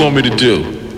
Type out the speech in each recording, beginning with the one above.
want me to do?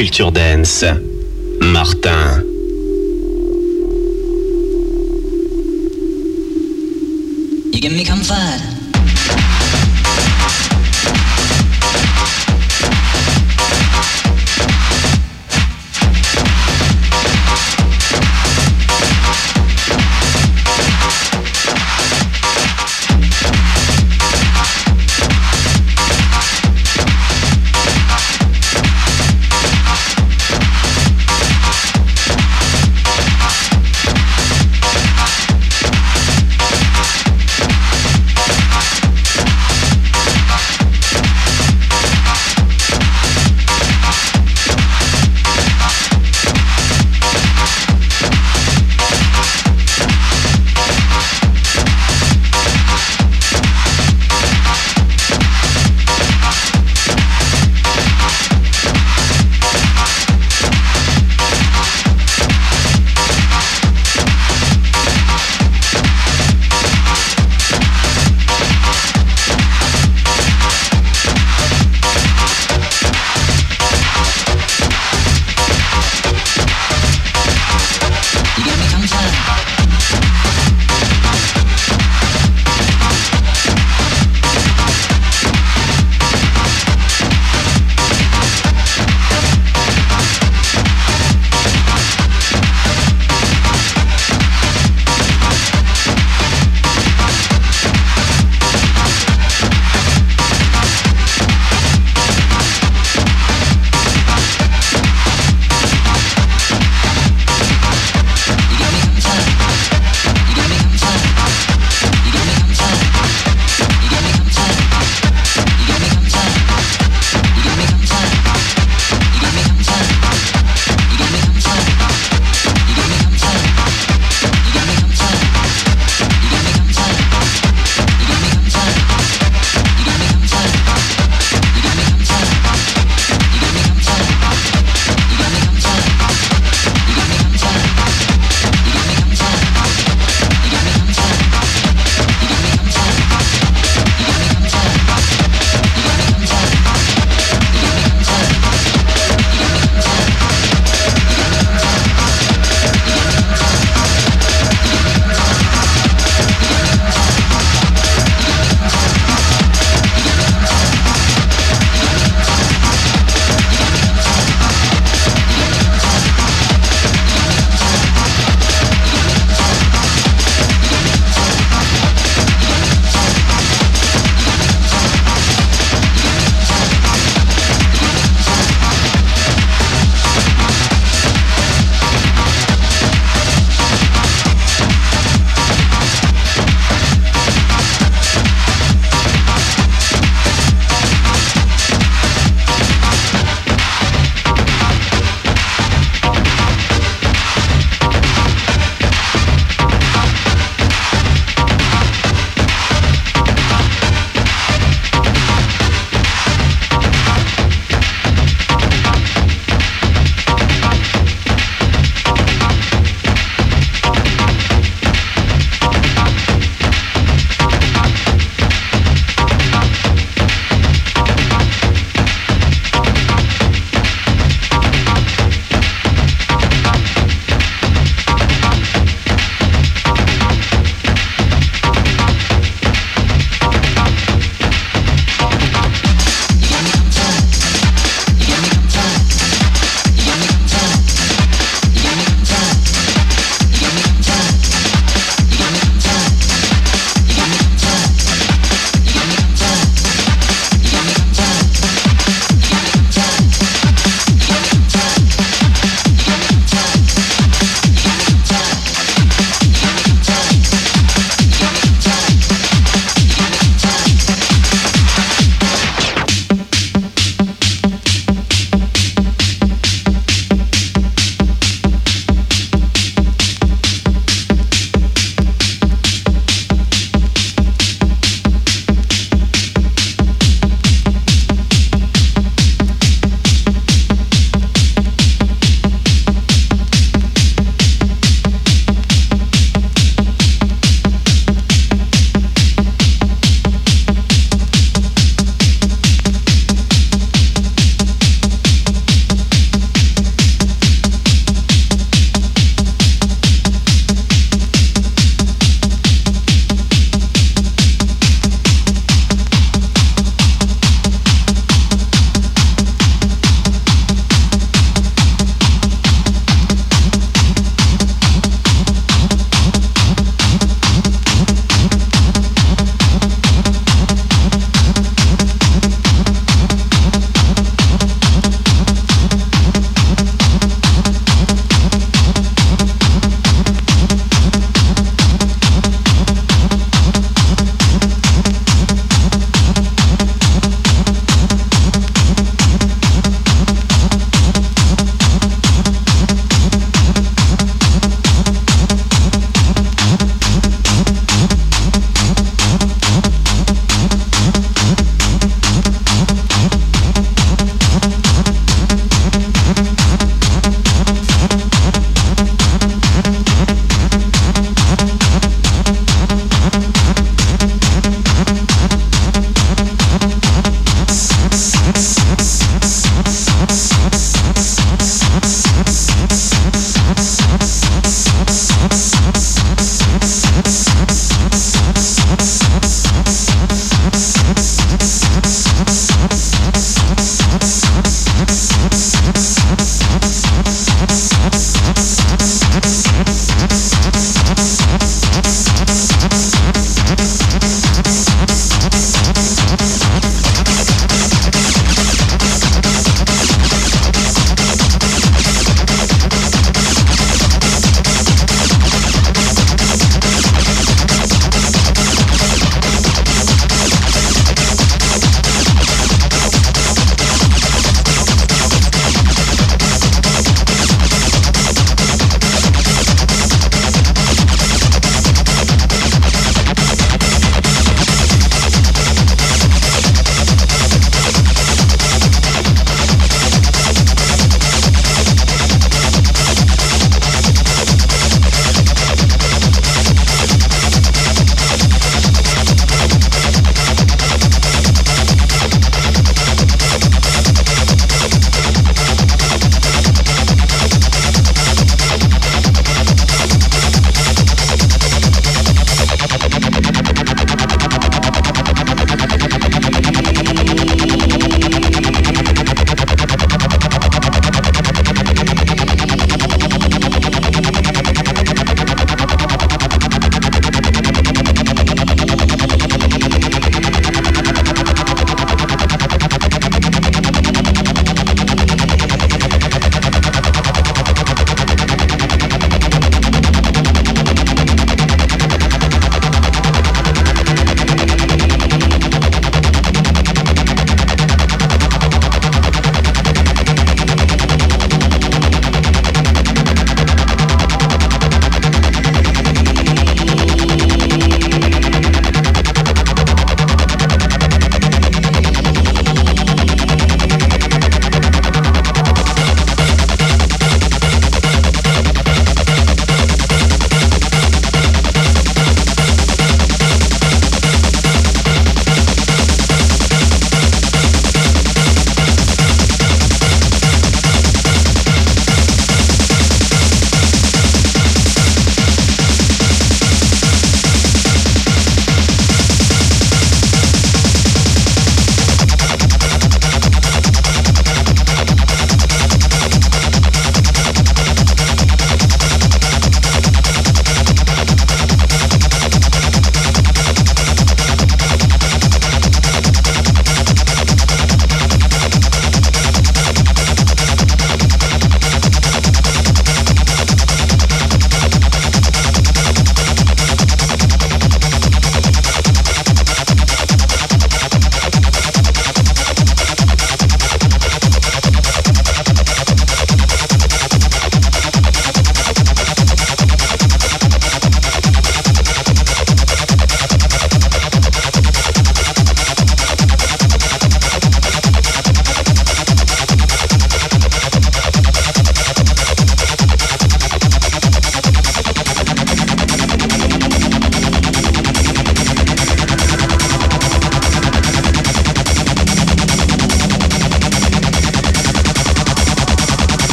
Culture Dance. Martin.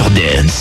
Culture Dance.